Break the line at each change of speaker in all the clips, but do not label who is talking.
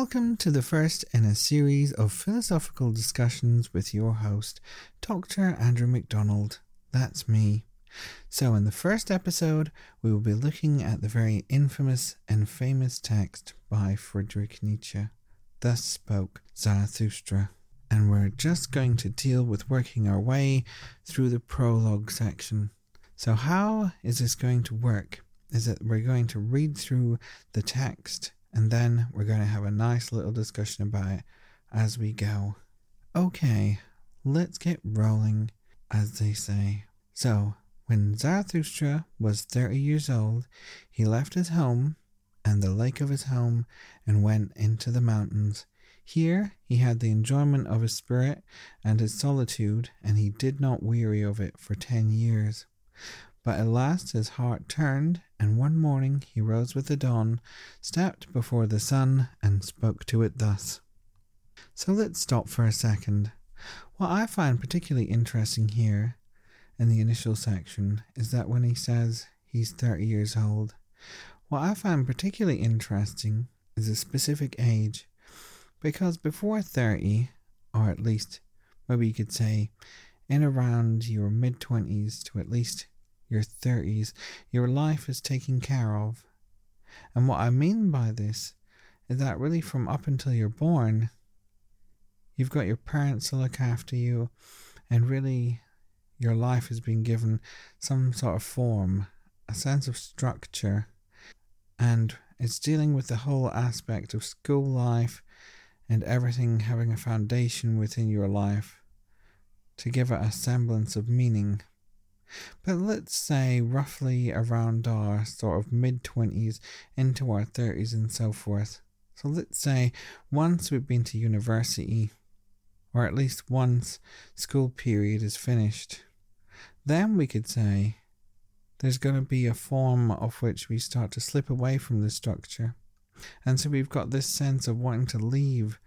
Welcome to the first in a series of philosophical discussions with your host, Dr. Andrew MacDonald. That's me. So, in the first episode, we will be looking at the very infamous and famous text by Friedrich Nietzsche, Thus Spoke Zarathustra. And we're just going to deal with working our way through the prologue section. So, how is this going to work? Is that we're going to read through the text and then we're going to have a nice little discussion about it as we go. Okay, let's get rolling, as they say. So, when Zarathustra was 30 years old, he left his home and the lake of his home and went into the mountains. Here he had the enjoyment of his spirit and his solitude, and he did not weary of it for ten years. But at last his heart turned, and one morning he rose with the dawn, stepped before the sun, and spoke to it thus. So let's stop for a second. What I find particularly interesting here in the initial section is that when he says he's 30 years old, what I find particularly interesting is a specific age, because before 30, or at least maybe you could say in around your mid 20s to at least your 30s, your life is taken care of. And what I mean by this is that really from up until you're born, you've got your parents to look after you, and really your life has been given some sort of form, a sense of structure, and it's dealing with the whole aspect of school life and everything having a foundation within your life to give it a semblance of meaning. But let's say roughly around our sort of mid 20s into our 30s and so forth. So let's say once we've been to university, or at least once school period is finished, then we could say there's going to be a form of which we start to slip away from the structure. And so we've got this sense of wanting to leave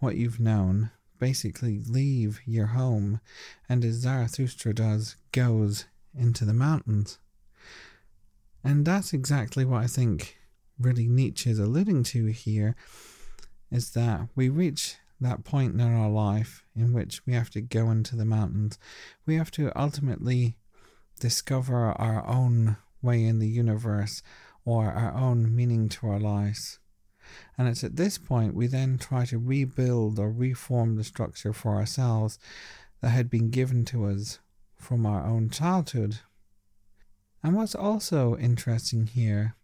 what you've known, basically leave your home, and as Zarathustra does, goes into the mountains. And that's exactly what I think really Nietzsche is alluding to here is that we reach that point in our life in which we have to go into the mountains. We have to ultimately discover our own way in the universe or our own meaning to our lives. And it's at this point we then try to rebuild or reform the structure for ourselves that had been given to us from our own childhood. And what's also interesting here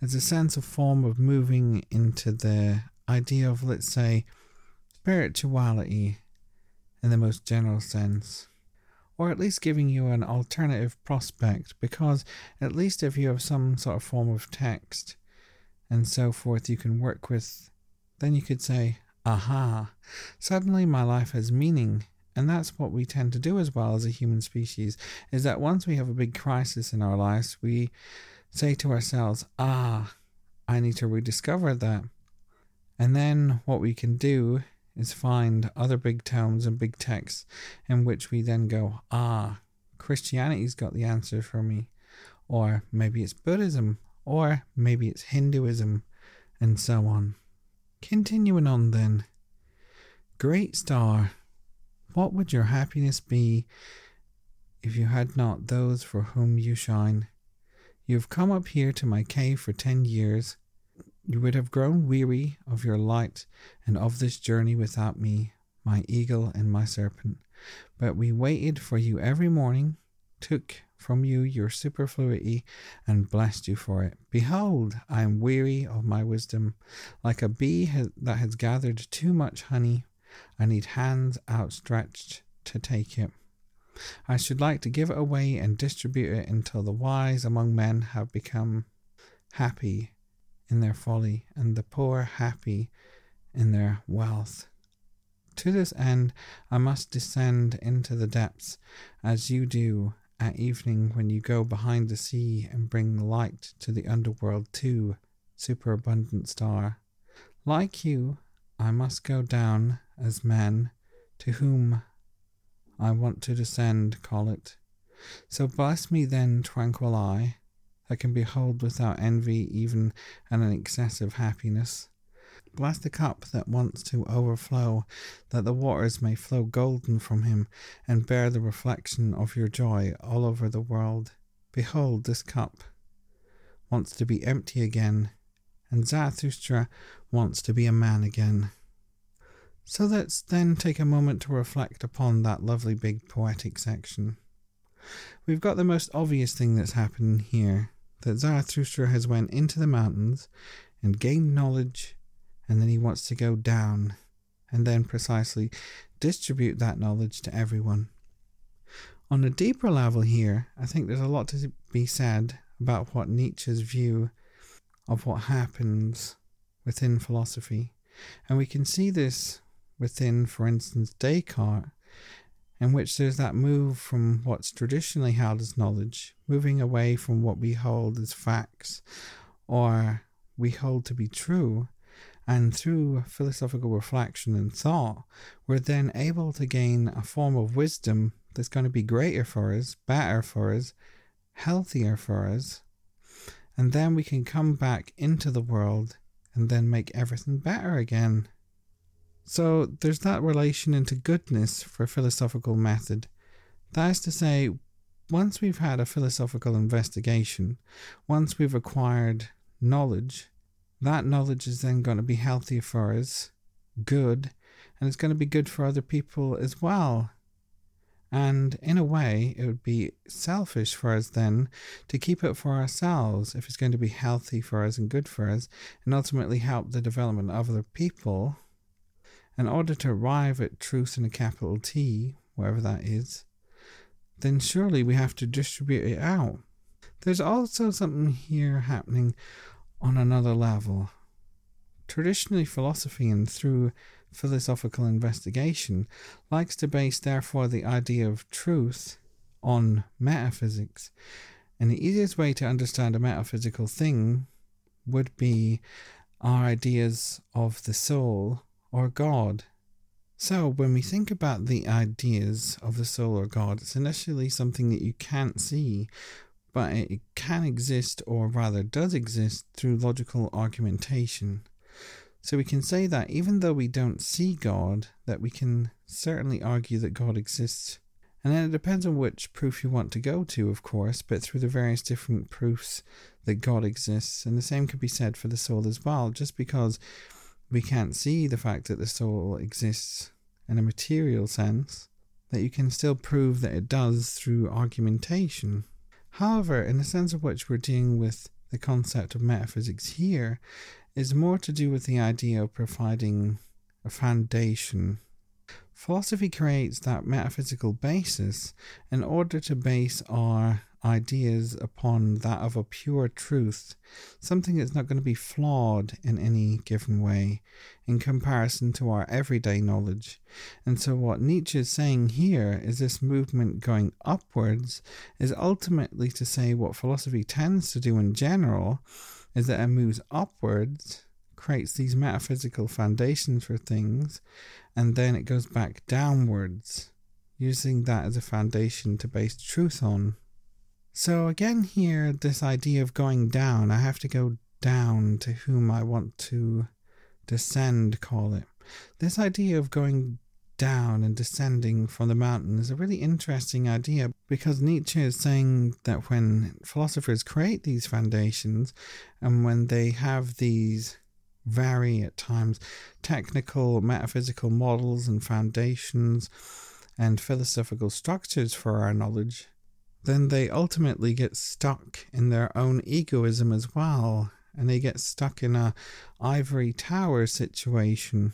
is a sense of form of moving into the idea of, let's say, spirituality in the most general sense, or at least giving you an alternative prospect, because at least if you have some sort of form of text and so forth you can work with, then you could say, aha, suddenly my life has meaning and that's what we tend to do as well as a human species is that once we have a big crisis in our lives, we say to ourselves, ah, I need to rediscover that. And then what we can do is find other big tomes and big texts in which we then go, ah, Christianity's got the answer for me. Or maybe it's Buddhism, or maybe it's Hinduism, and so on. Continuing on then. Great star what would your happiness be if you had not those for whom you shine? You have come up here to my cave for ten years. You would have grown weary of your light and of this journey without me, my eagle and my serpent. But we waited for you every morning, took from you your superfluity, and blessed you for it. Behold, I am weary of my wisdom, like a bee that has gathered too much honey I need hands outstretched to take it. I should like to give it away and distribute it until the wise among men have become happy in their folly and the poor happy in their wealth. To this end, I must descend into the depths as you do at evening when you go behind the sea and bring light to the underworld too, superabundant star. Like you, I must go down as men, to whom I want to descend, call it. So bless me then, tranquil eye, that can behold without envy even and an excessive happiness. Bless the cup that wants to overflow, that the waters may flow golden from him, and bear the reflection of your joy all over the world. Behold, this cup wants to be empty again, and Zarathustra wants to be a man again. So let's then take a moment to reflect upon that lovely big poetic section. We've got the most obvious thing that's happened here that Zarathustra has went into the mountains and gained knowledge and then he wants to go down and then precisely distribute that knowledge to everyone. On a deeper level here, I think there's a lot to be said about what Nietzsche's view of what happens within philosophy. And we can see this within, for instance, Descartes, in which there's that move from what's traditionally held as knowledge, moving away from what we hold as facts or we hold to be true, and through philosophical reflection and thought, we're then able to gain a form of wisdom that's going to be greater for us, better for us, healthier for us. And then we can come back into the world and then make everything better again. So there's that relation into goodness for philosophical method. That is to say, once we've had a philosophical investigation, once we've acquired knowledge, that knowledge is then going to be healthy for us, good, and it's going to be good for other people as well. And in a way, it would be selfish for us then to keep it for ourselves if it's going to be healthy for us and good for us, and ultimately help the development of other people. In order to arrive at truth in a capital T, wherever that is, then surely we have to distribute it out. There's also something here happening on another level. Traditionally, philosophy and through philosophical investigation likes to base, therefore, the idea of truth on metaphysics. And the easiest way to understand a metaphysical thing would be our ideas of the soul or God. So, when we think about the ideas of the soul or God, it's initially something that you can't see, but it can exist, or rather does exist, through logical argumentation. So we can say that even though we don't see God, that we can certainly argue that God exists. And then it depends on which proof you want to go to, of course, but through the various different proofs that God exists. And the same could be said for the soul as well. Just because we can't see the fact that the soul exists in a material sense, that you can still prove that it does through argumentation. However, in the sense of which we're dealing with the concept of metaphysics here, is more to do with the idea of providing a foundation. Philosophy creates that metaphysical basis in order to base our ideas upon that of a pure truth, something that's not going to be flawed in any given way in comparison to our everyday knowledge. And so, what Nietzsche is saying here is this movement going upwards is ultimately to say what philosophy tends to do in general is that it moves upwards, creates these metaphysical foundations for things, and then it goes back downwards, using that as a foundation to base truth on. So again, here, this idea of going down, I have to go down to whom I want to descend, call it. This idea of going down and descending from the mountain is a really interesting idea because Nietzsche is saying that when philosophers create these foundations and when they have these very at times technical metaphysical models and foundations and philosophical structures for our knowledge, then they ultimately get stuck in their own egoism as well, and they get stuck in a ivory tower situation.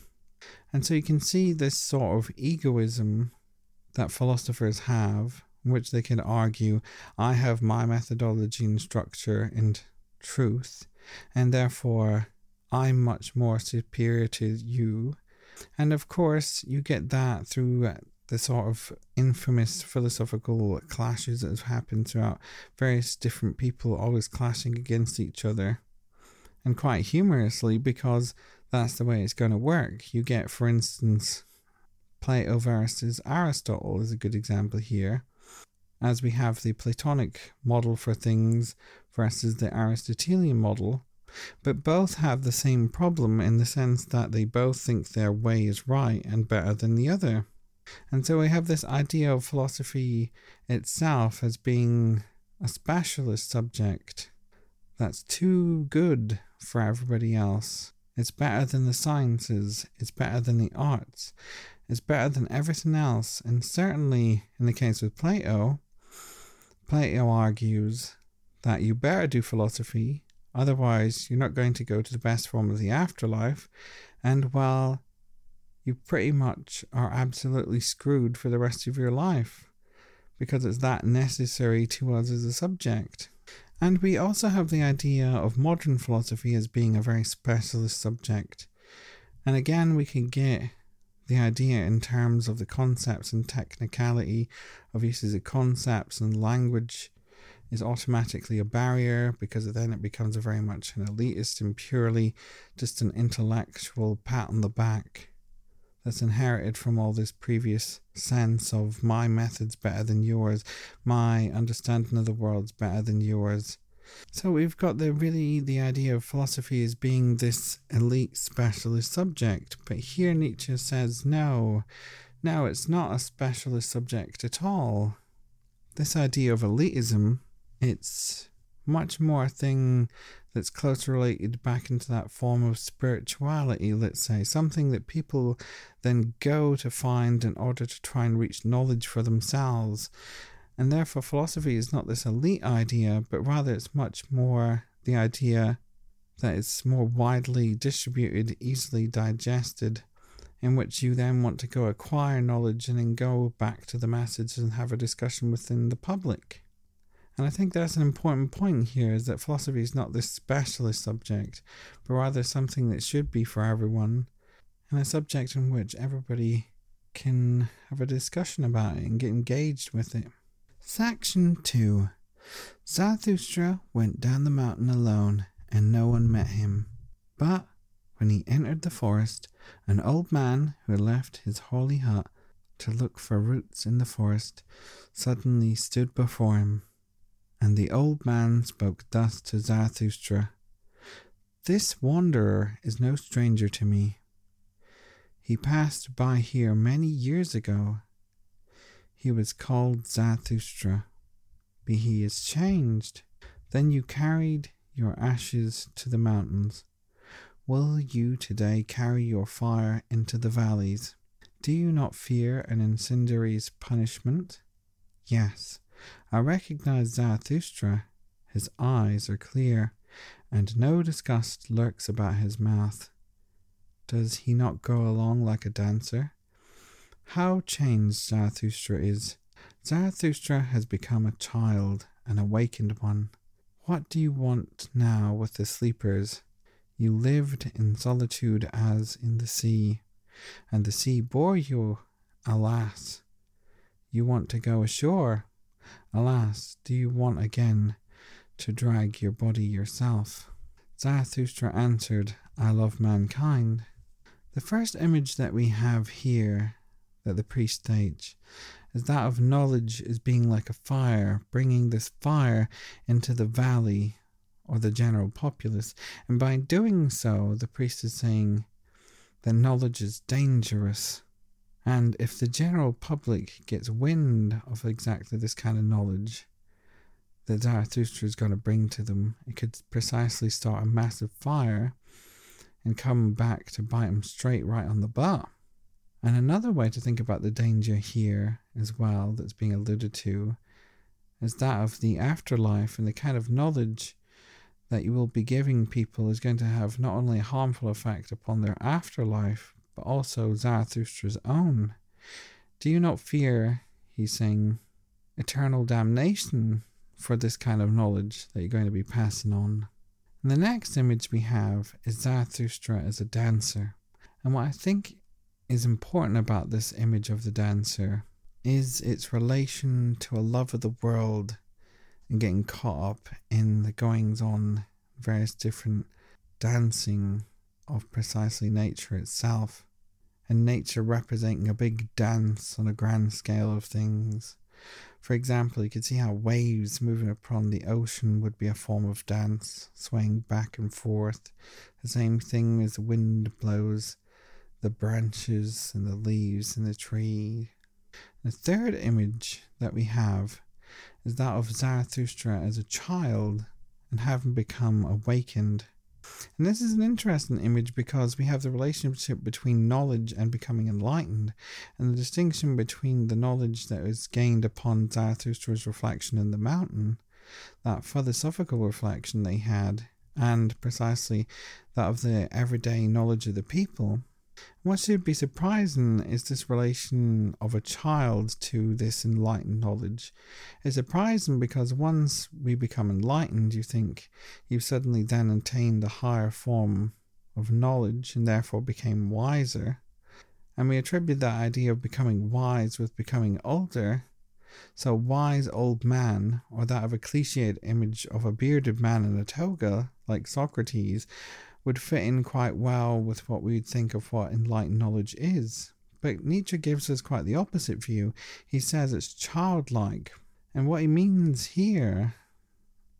And so you can see this sort of egoism that philosophers have, which they can argue, I have my methodology and structure and truth, and therefore I'm much more superior to you. And of course, you get that through the sort of infamous philosophical clashes that have happened throughout various different people always clashing against each other. And quite humorously, because that's the way it's going to work. You get, for instance, Plato versus Aristotle is a good example here. as we have the Platonic model for things versus the Aristotelian model, but both have the same problem in the sense that they both think their way is right and better than the other. And so we have this idea of philosophy itself as being a specialist subject that's too good for everybody else. It's better than the sciences, it's better than the arts, it's better than everything else. And certainly in the case of Plato, Plato argues that you better do philosophy, otherwise, you're not going to go to the best form of the afterlife. And well, you pretty much are absolutely screwed for the rest of your life because it's that necessary to us as a subject. And we also have the idea of modern philosophy as being a very specialist subject. And again, we can get the idea in terms of the concepts and technicality of uses of concepts and language is automatically a barrier because then it becomes very much an elitist and purely just an intellectual pat on the back that's inherited from all this previous sense of my method's better than yours, my understanding of the world's better than yours. So we've got the really the idea of philosophy as being this elite specialist subject, but here Nietzsche says no, no, it's not a specialist subject at all. This idea of elitism, it's much more a thing that's closely related back into that form of spirituality, let's say, something that people then go to find in order to try and reach knowledge for themselves. And therefore, philosophy is not this elite idea, but rather it's much more the idea that it's more widely distributed, easily digested, in which you then want to go acquire knowledge and then go back to the masses and have a discussion within the public. And I think that's an important point here is that philosophy is not this specialist subject, but rather something that should be for everyone, and a subject in which everybody can have a discussion about it and get engaged with it. Section 2 Zarathustra went down the mountain alone, and no one met him. But when he entered the forest, an old man who had left his holy hut to look for roots in the forest suddenly stood before him. And the old man spoke thus to Zarathustra This wanderer is no stranger to me. He passed by here many years ago. He was called Zarathustra. But he is changed. Then you carried your ashes to the mountains. Will you today carry your fire into the valleys? Do you not fear an incendiary's punishment? Yes. I recognize Zarathustra. His eyes are clear, and no disgust lurks about his mouth. Does he not go along like a dancer? How changed Zarathustra is! Zarathustra has become a child, an awakened one. What do you want now with the sleepers? You lived in solitude as in the sea, and the sea bore you. Alas! You want to go ashore. Alas, do you want again to drag your body yourself? Zarathustra answered, I love mankind. The first image that we have here that the priest states is that of knowledge as being like a fire, bringing this fire into the valley or the general populace. And by doing so, the priest is saying that knowledge is dangerous. And if the general public gets wind of exactly this kind of knowledge that Zarathustra is going to bring to them, it could precisely start a massive fire and come back to bite them straight right on the butt. And another way to think about the danger here as well, that's being alluded to, is that of the afterlife and the kind of knowledge that you will be giving people is going to have not only a harmful effect upon their afterlife, but also Zarathustra's own. Do you not fear, he's saying, eternal damnation for this kind of knowledge that you're going to be passing on? And the next image we have is Zarathustra as a dancer. And what I think is important about this image of the dancer is its relation to a love of the world and getting caught up in the goings on, various different dancing of precisely nature itself, and nature representing a big dance on a grand scale of things, For example, you could see how waves moving upon the ocean would be a form of dance, swaying back and forth. The same thing as the wind blows the branches and the leaves in the tree. The third image that we have is that of Zarathustra as a child and having become awakened. And this is an interesting image because we have the relationship between knowledge and becoming enlightened, and the distinction between the knowledge that was gained upon Zarathustra's reflection in the mountain, that philosophical reflection they had, and precisely that of the everyday knowledge of the people. What should be surprising is this relation of a child to this enlightened knowledge. It's surprising because once we become enlightened, you think you've suddenly then attained a higher form of knowledge and therefore became wiser. And we attribute that idea of becoming wise with becoming older. So, wise old man, or that of a cliched image of a bearded man in a toga, like Socrates, would fit in quite well with what we'd think of what enlightened knowledge is. But Nietzsche gives us quite the opposite view. He says it's childlike. And what he means here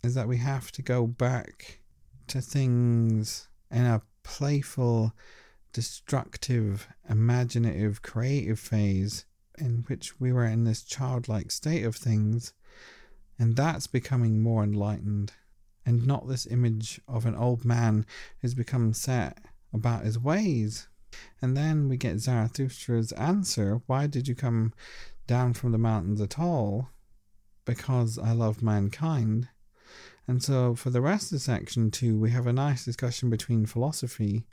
is that we have to go back to things in a playful, destructive, imaginative, creative phase in which we were in this childlike state of things. And that's becoming more enlightened and not this image of an old man who's become set about his ways. And then we get Zarathustra's answer Why did you come down from the mountains at all? Because I love mankind. And so for the rest of section two, we have a nice discussion between philosophy,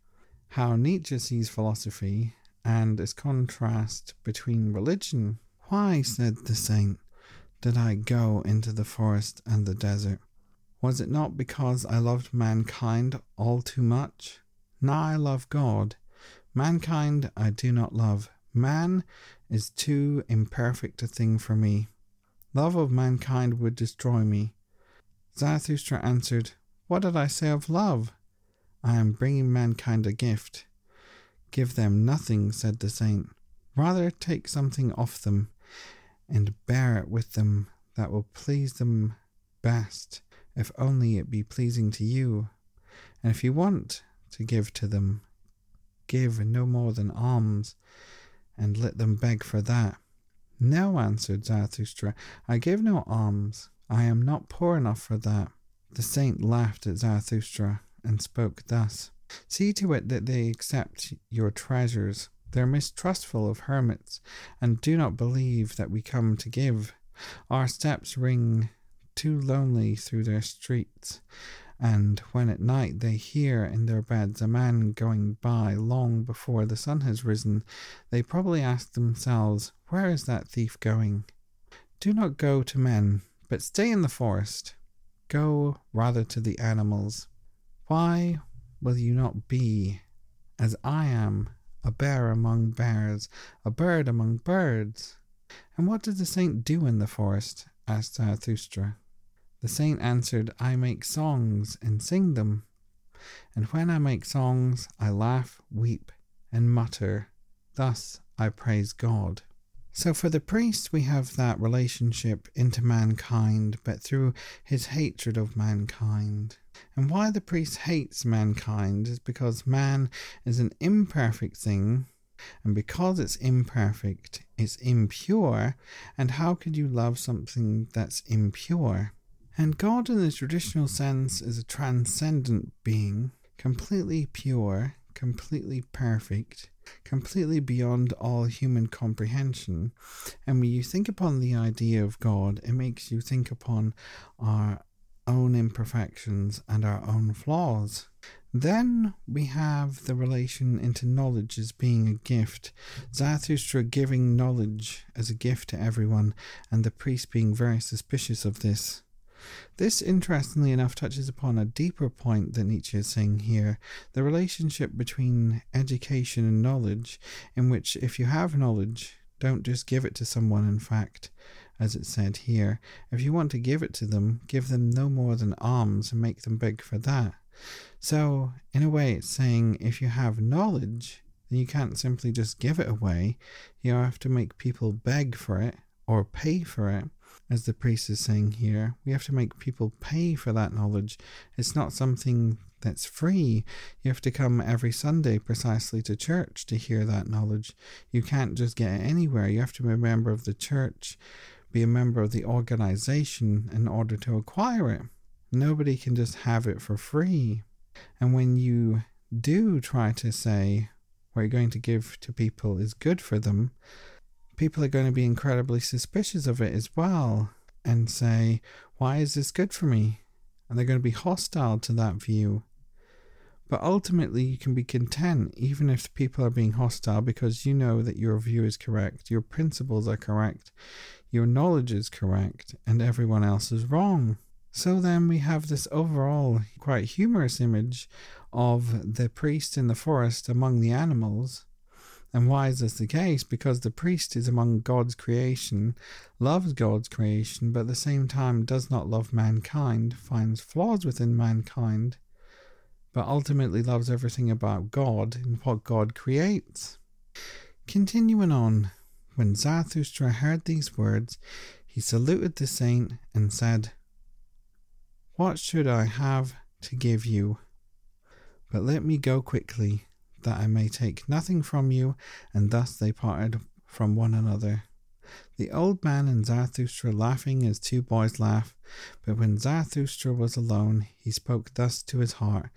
how Nietzsche sees philosophy, and its contrast between religion. Why, said the saint, did I go into the forest and the desert? Was it not because I loved mankind all too much? Now I love God. Mankind I do not love. Man is too imperfect a thing for me. Love of mankind would destroy me. Zarathustra answered, What did I say of love? I am bringing mankind a gift. Give them nothing, said the saint. Rather take something off them, and bear it with them that will please them best if only it be pleasing to you. And if you want to give to them, give no more than alms, and let them beg for that. No, answered Zarathustra, I give no alms. I am not poor enough for that. The saint laughed at Zarathustra and spoke thus See to it that they accept your treasures. They're mistrustful of hermits, and do not believe that we come to give. Our steps ring too lonely through their streets, and when at night they hear in their beds a man going by long before the sun has risen, they probably ask themselves, Where is that thief going? Do not go to men, but stay in the forest. Go rather to the animals. Why will you not be, as I am, a bear among bears, a bird among birds? And what did the saint do in the forest? asked Zarathustra. The saint answered, I make songs and sing them. And when I make songs, I laugh, weep, and mutter. Thus I praise God. So for the priest, we have that relationship into mankind, but through his hatred of mankind. And why the priest hates mankind is because man is an imperfect thing, and because it's imperfect, it's impure. And how could you love something that's impure? And God, in the traditional sense, is a transcendent being, completely pure, completely perfect, completely beyond all human comprehension. And when you think upon the idea of God, it makes you think upon our own imperfections and our own flaws. Then we have the relation into knowledge as being a gift, Zarathustra giving knowledge as a gift to everyone, and the priest being very suspicious of this. This, interestingly enough, touches upon a deeper point that Nietzsche is saying here the relationship between education and knowledge, in which if you have knowledge, don't just give it to someone, in fact, as it said here. If you want to give it to them, give them no more than alms and make them beg for that. So, in a way, it's saying if you have knowledge, then you can't simply just give it away. You have to make people beg for it or pay for it, as the priest is saying here. We have to make people pay for that knowledge. It's not something that's free. You have to come every Sunday precisely to church to hear that knowledge. You can't just get it anywhere. You have to be a member of the church, be a member of the organization in order to acquire it. Nobody can just have it for free. And when you do try to say what you're going to give to people is good for them, people are going to be incredibly suspicious of it as well and say, Why is this good for me? And they're going to be hostile to that view. But ultimately, you can be content even if people are being hostile because you know that your view is correct, your principles are correct, your knowledge is correct, and everyone else is wrong. So then we have this overall quite humorous image of the priest in the forest among the animals. And why is this the case? Because the priest is among God's creation, loves God's creation, but at the same time does not love mankind, finds flaws within mankind, but ultimately loves everything about God and what God creates. Continuing on, when Zarathustra heard these words, he saluted the saint and said, What should I have to give you? But let me go quickly, that I may take nothing from you. And thus they parted from one another. The old man and Zarathustra laughing as two boys laugh, but when Zarathustra was alone, he spoke thus to his heart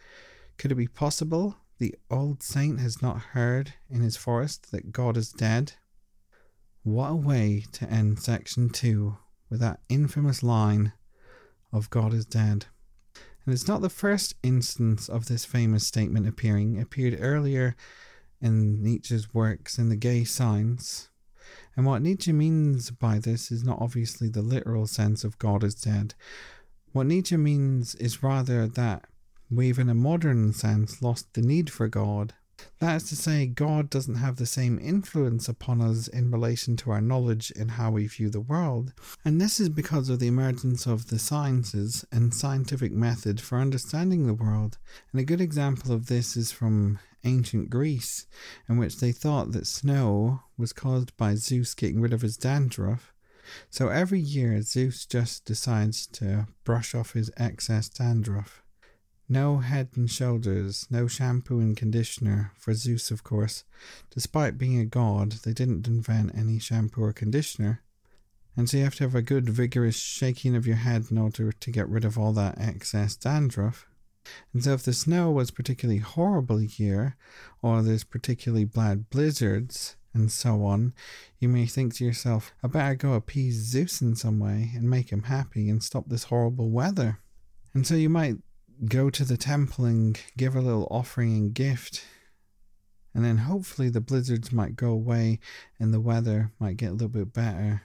Could it be possible the old saint has not heard in his forest that God is dead? What a way to end section two with that infamous line of God is dead. And it's not the first instance of this famous statement appearing. It appeared earlier in Nietzsche's works in the Gay Science. And what Nietzsche means by this is not obviously the literal sense of God is dead. What Nietzsche means is rather that we've, in a modern sense, lost the need for God that is to say, God doesn't have the same influence upon us in relation to our knowledge and how we view the world. And this is because of the emergence of the sciences and scientific method for understanding the world. And a good example of this is from ancient Greece, in which they thought that snow was caused by Zeus getting rid of his dandruff. So every year, Zeus just decides to brush off his excess dandruff. No head and shoulders, no shampoo and conditioner, for Zeus, of course. Despite being a god, they didn't invent any shampoo or conditioner. And so you have to have a good vigorous shaking of your head in order to get rid of all that excess dandruff. And so if the snow was particularly horrible here, or there's particularly bad blizzards, and so on, you may think to yourself, I better go appease Zeus in some way and make him happy and stop this horrible weather. And so you might go to the temple and give a little offering and gift. And then hopefully the blizzards might go away and the weather might get a little bit better.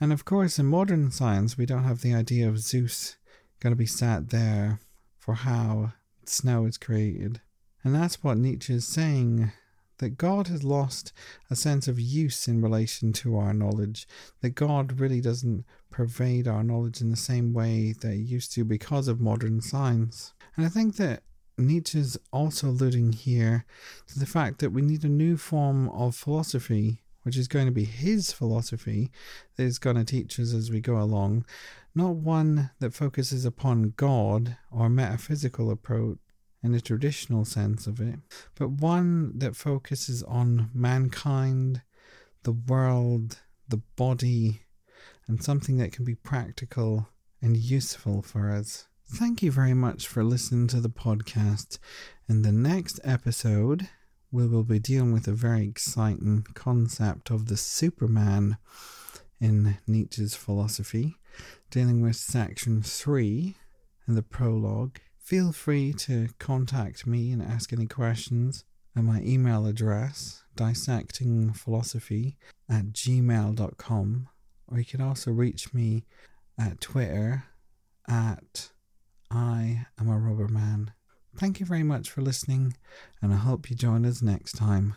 And of course, in modern science, we don't have the idea of Zeus going to be sat there for how snow is created. And that's what Nietzsche is saying that God has lost a sense of use in relation to our knowledge, that God really doesn't pervade our knowledge in the same way that he used to because of modern science. And I think that Nietzsche's also alluding here to the fact that we need a new form of philosophy, which is going to be his philosophy that is going to teach us as we go along, not one that focuses upon God or metaphysical approach in the traditional sense of it, but one that focuses on mankind, the world, the body, and something that can be practical and useful for us. Thank you very much for listening to the podcast. In the next episode, we will be dealing with a very exciting concept of the Superman in Nietzsche's philosophy, dealing with section 3 in the prologue Feel free to contact me and ask any questions at my email address, dissectingphilosophy at gmail.com, or you can also reach me at Twitter at I am a rubber man. Thank you very much for listening, and I hope you join us next time.